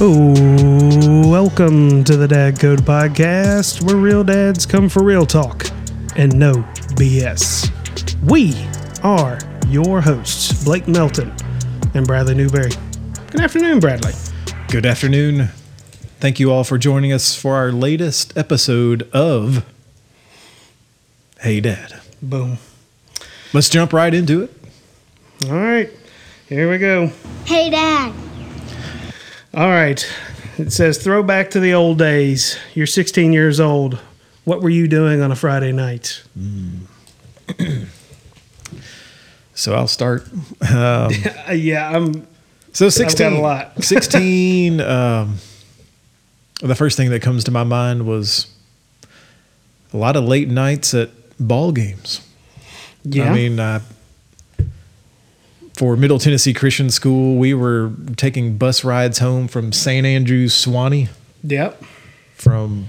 Oh, welcome to the Dad Code Podcast, where real dads come for real talk and no BS. We are your hosts, Blake Melton and Bradley Newberry. Good afternoon, Bradley. Good afternoon. Thank you all for joining us for our latest episode of Hey Dad. Boom. Let's jump right into it. All right, here we go. Hey, Dad. All right, it says throwback to the old days. You're 16 years old. What were you doing on a Friday night? So I'll start. Um, yeah, I'm. so got 16. a lot. 16. Um, the first thing that comes to my mind was a lot of late nights at ball games. Yeah. I mean, uh, for Middle Tennessee Christian School, we were taking bus rides home from St. Andrews, Sewanee, Yep. from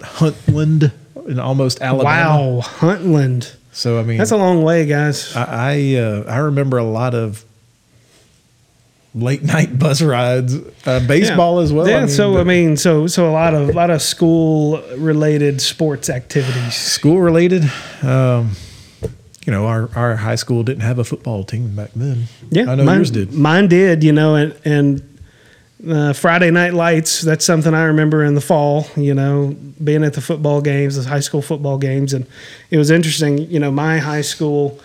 Huntland, in almost Alabama. Wow, Huntland. So I mean, That's a long way, guys. I I, uh, I remember a lot of late night bus rides, uh, baseball as well. Yeah, I mean, so but I mean, so so a lot of a lot of school related sports activities. school related. Um, you know, our, our high school didn't have a football team back then. Yeah, I know mine, yours did. Mine did, you know, and and uh, Friday night lights. That's something I remember in the fall. You know, being at the football games, the high school football games, and it was interesting. You know, my high school.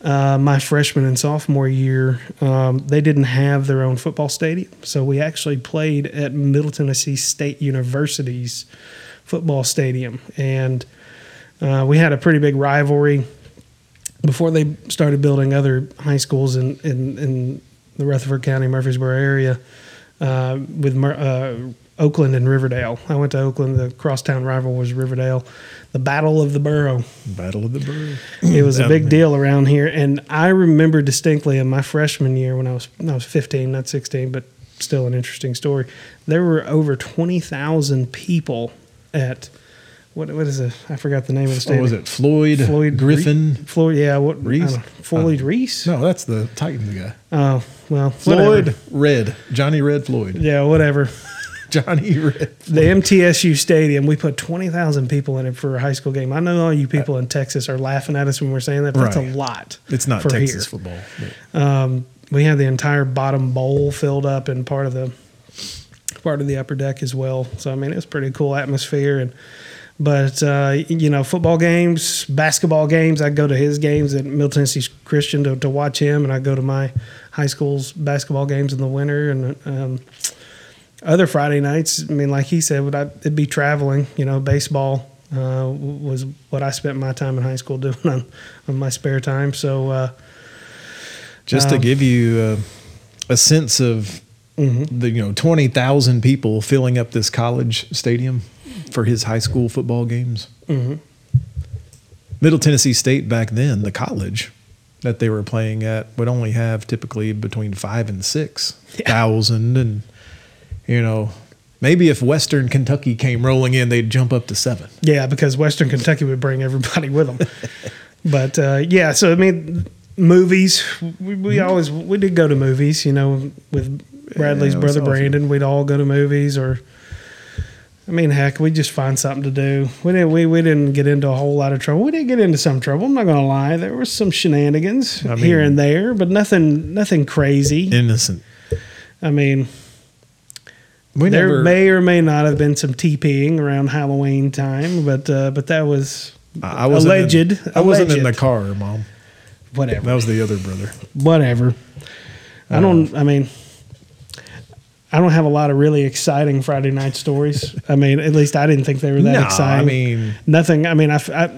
Uh, my freshman and sophomore year, um, they didn't have their own football stadium, so we actually played at Middle Tennessee State University's football stadium, and uh, we had a pretty big rivalry before they started building other high schools in in, in the Rutherford County, Murfreesboro area, uh, with uh, Oakland and Riverdale. I went to Oakland. The crosstown rival was Riverdale. The Battle of the Borough. Battle of the Borough. It was a big man. deal around here, and I remember distinctly in my freshman year when I was I was 15, not 16, but still an interesting story. There were over 20,000 people at what what is it? I forgot the name of the What stadium. was it? Floyd, Floyd Griffin. Re- Floyd, yeah, what Reese? Floyd Reese. No, that's the Titans guy. Oh well, Floyd whatever. Red. Johnny Red Floyd. Yeah, whatever. Johnny Red. The MTSU Stadium, we put twenty thousand people in it for a high school game. I know all you people in Texas are laughing at us when we're saying that, but that's a lot. It's not for Texas here. football. Um, we had the entire bottom bowl filled up and part of the part of the upper deck as well. So I mean, it was pretty cool atmosphere and. But uh, you know, football games, basketball games. I go to his games at Middle Tennessee Christian to, to watch him, and I go to my high school's basketball games in the winter. And um, other Friday nights, I mean, like he said, would I, it'd be traveling. You know, baseball uh, was what I spent my time in high school doing on, on my spare time. So. Uh, Just to Um, give you uh, a sense of mhm. the you know twenty thousand people filling up this college stadium for his high school football games. Mhm. Middle Tennessee State back then, the college that they were playing at would only have typically between five and six thousand, and you know maybe if Western Kentucky came rolling in, they'd jump up to seven. Yeah, because Western Kentucky would bring everybody with them. but uh, yeah, so I mean, movies. We, we always we did go to movies. You know, with Bradley's Yeah, brother awesome. Brandon, we'd all go to movies. Or, I mean, heck, we just find something to do. We didn't we, we didn't get into a whole lot of trouble. We did get into some trouble. I'm not gonna lie. There was some shenanigans I here and there, but nothing nothing crazy. Innocent. I mean. We there never. may or may not have been some TPing around Halloween time, but uh, but that was I I wasn't in- alleged. I wasn't in the car, mom. whatever. That was the other brother. whatever. I don't. I mean, I don't have a lot of really exciting Friday night stories. I mean, at least I didn't think they were that No, exciting. I mean, nothing. I mean, I,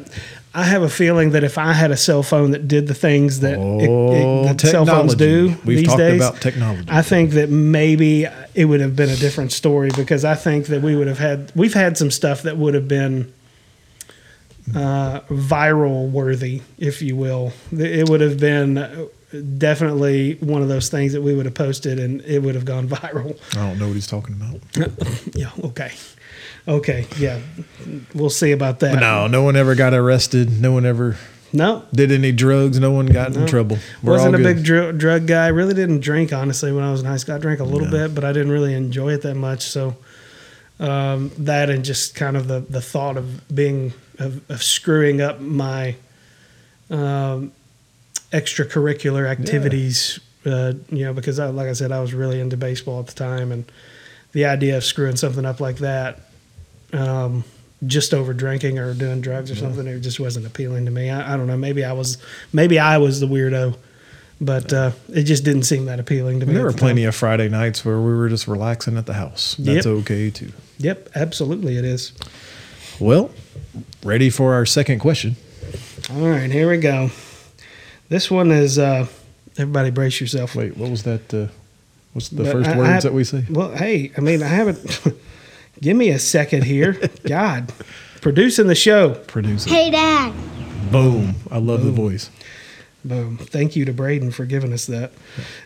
I have a feeling that if I had a cell phone that did the things that, it- it- Oh, that cell phones do. We've these days, about technology. I think that maybe it would have been a different story because I think that we would have had we've had some stuff that would have been uh, viral worthy, if you will. It would have been definitely one of those things that we would have posted and it would have gone viral. I don't know what he's talking about. Yeah. Okay. Okay. Yeah. We'll see about that. But no, no one ever got arrested. No one ever No, Did any drugs? No one got No. in trouble. We're wasn't a all big dr- drug guy. Really didn't drink honestly when I was in high school. I drank a little No. bit, but I didn't really enjoy it that much. So um, that and just kind of the the thought of being of, of screwing up my um, extracurricular activities. Uh, you know, because I, like I said, I was really into baseball at the time, and the idea of screwing something up like that. Um, just over drinking or doing drugs or something, it just wasn't appealing to me. I, I don't know. Maybe I was, maybe I was the weirdo, but uh, it just didn't seem that appealing to me. There were the plenty time. of Friday nights where we were just relaxing at the house. That's Yep. okay too. Yep, absolutely, it is. Well, ready for our second question. All right, here we go. This one is. Uh, everybody, brace yourself. Wait, what was that? Uh, what's the But first I- I words have- that we say? Well, hey, I mean, I haven't. give me a second here. God, producing the show. Produce it. Hey, Dad. Boom. I love the voice. Boom. Thank you to Braden for giving us that.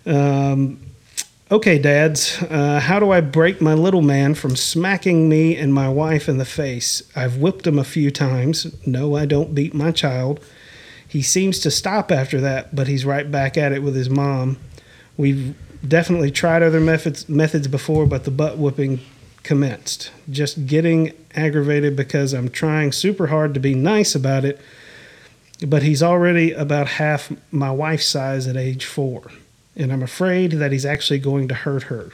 Um, okay, dads, uh, how do I break my little man from smacking me and my wife in the face? I've whipped him a few times. No, I don't beat my child. He seems to stop after that, but he's right back at it with his mom. We've definitely tried other methods methods before, but the butt whooping commenced. Just getting aggravated because I'm trying super hard to be nice about it, but he's already about half my wife's size at age four. And I'm afraid that he's actually going to hurt her.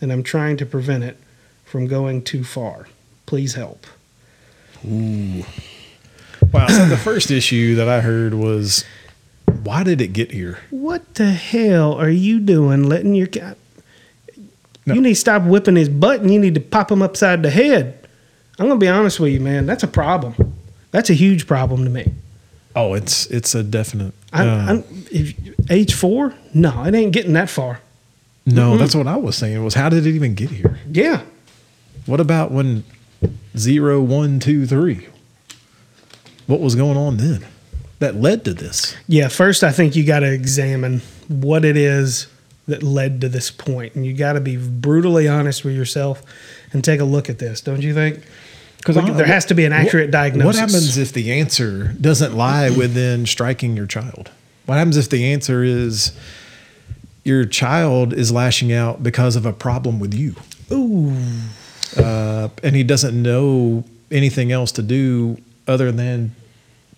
And I'm trying to prevent it from going too far. Please help. Ooh. Wow. So the first issue that I heard was, why did it get here? What the hell are you doing letting your cat? No. You need to stop whipping his butt and you need to pop him upside the head. I'm going to be honest with you, man. That's a problem. That's a huge problem to me. Oh, it's it's a definite. I, uh, I'm, if, age four? No, it ain't getting that far. no, that's what I was saying. Was how did it even get here? Yeah. What about when zero, one, two, three? What was going on then that led to this? Yeah, first I think you got to examine what it is that led to this point, and you got to be brutally honest with yourself and take a look at this. Don't you think? Because Well, there has to be an accurate what- diagnosis. What happens if the answer doesn't lie within striking your child? What happens if the answer is your child is lashing out because of a problem with you? Ooh, uh, and he doesn't know anything else to do other than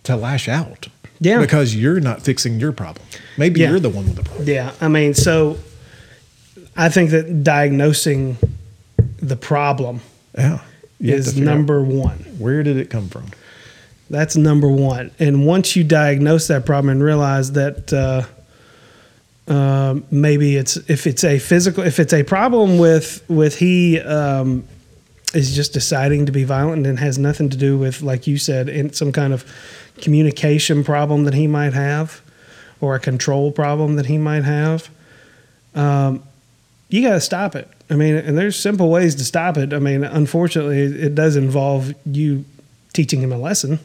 to lash out. Yeah. Because you're not fixing your problem. Maybe Yeah. you're the one with the problem. yeah. I mean, so I think that diagnosing the problem Yeah. You is number one. Where did it come from? That's number one. And once you diagnose that problem and realize that uh, um, maybe it's if it's a physical, if it's a problem with with he um, is just deciding to be violent and has nothing to do with, like you said, in some kind of communication problem that he might have, or a control problem that he might have. Um, you got to stop it. I mean, and there's simple ways to stop it. I mean, unfortunately, it, does involve you teaching him a lesson.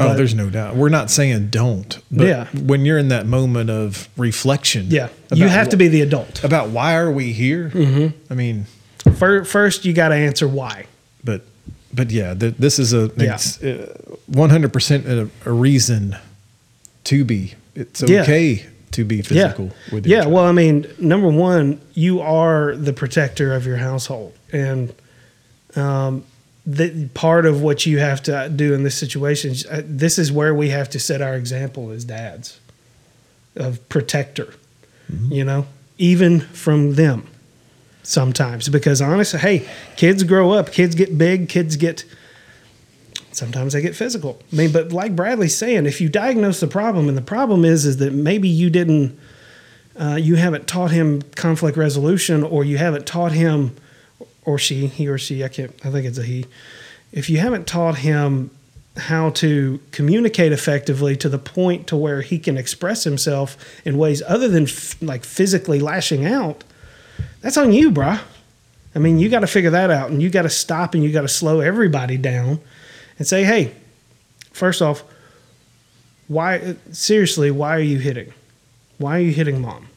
oh, there's no doubt. We're not saying don't. But Yeah. when you're in that moment of reflection. Yeah, you have to be the adult. About why are we here? Mm-hmm. I mean, First, you got to answer why. but but yeah, th- this is a one hundred percent a reason to be. It's Yeah. okay to be physical yeah. with your yeah. child. Well, I mean, number one, you are the protector of your household, and um, the part of what you have to do in this situation. is, uh, This is where we have to set our example as dads of protector. Mm-hmm. You know, even from them sometimes, because honestly, hey, kids grow up, kids get big, kids get sometimes they get physical. I mean, but like Bradley's saying, if you diagnose the problem, and the problem is is that maybe you didn't, uh, you haven't taught him conflict resolution, or you haven't taught him, or she, he or she, I can't, I think it's a he. If you haven't taught him how to communicate effectively to the point to where he can express himself in ways other than f- like physically lashing out, that's on you, bruh. I mean, you got to figure that out, and you got to stop, and you got to slow everybody down, and say, "Hey, first off, why? Seriously, why are you hitting? Why are you hitting mom?"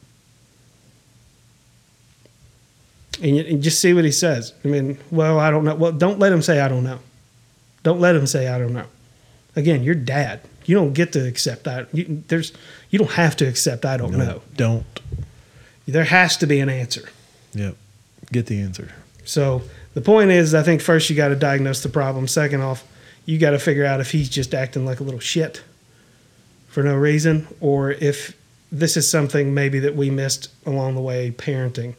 And, you, and just see what he says. I mean, well, I don't know. Well, don't let him say I don't know. Don't let him say I don't know. Again, you're dad. You don't get to accept that. You, there's you don't have to accept. I don't know. Don't. There has to be an answer. Yep. Get the answer. So the point is, I think first you got to diagnose the problem. Second off, you got to figure out if he's just acting like a little shit for no reason, or if this is something maybe that we missed along the way parenting.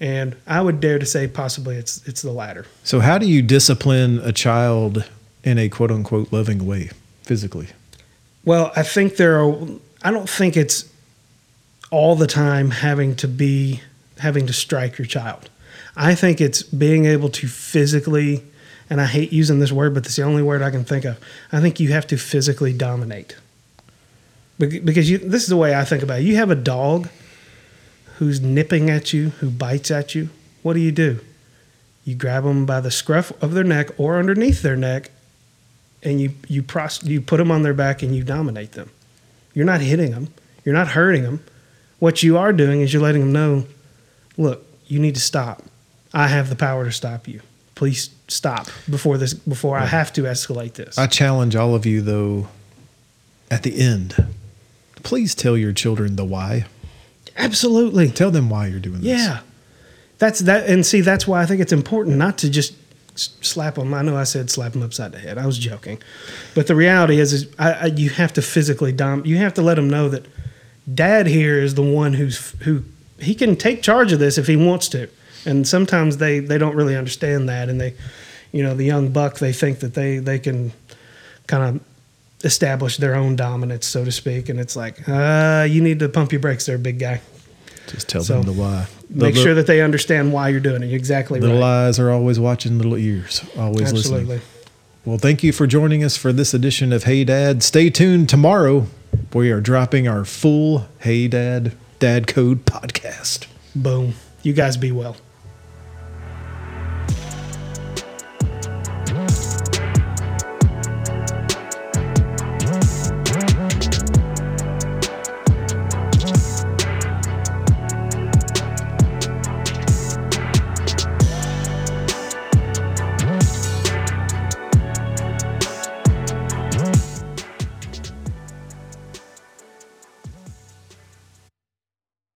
And I would dare to say possibly it's it's the latter. So, how do you discipline a child in a quote unquote loving way physically? Well, I think there are. I don't think it's all the time having to be having to strike your child. I think it's being able to physically, and I hate using this word, but it's the only word I can think of. I think you have to physically dominate. Because you, this is the way I think about it. You have a dog who's nipping at you, who bites at you. What do you do? You grab them by the scruff of their neck or underneath their neck, and you you you put them on their back and you dominate them. You're not hitting them. You're not hurting them. What you are doing is you're letting them know, look, you need to stop. I have the power to stop you. Please stop before this before I have to escalate this. I challenge all of you, though, at the end, please tell your children the why. Absolutely. Tell them why you're doing this. Yeah. That's that and see that's why I think it's important not to just slap them. I know I said slap them upside the head. I was joking. But the reality is is I, I, you have to physically dom you have to let them know that dad here is the one who's who he can take charge of this if he wants to. And sometimes they they don't really understand that and they you know, the young buck they think that they they can kind of establish their own dominance so to speak and it's like, uh you need to pump your brakes there big guy. Just tell So, them the why. The Make sure that they understand why you're doing it. You're exactly Little right. eyes are always watching, little ears always Absolutely. listening. Well, thank you for joining us for this edition of Hey Dad. Stay tuned tomorrow. We are dropping our full Hey Dad Dad Code podcast. Boom. You guys be well.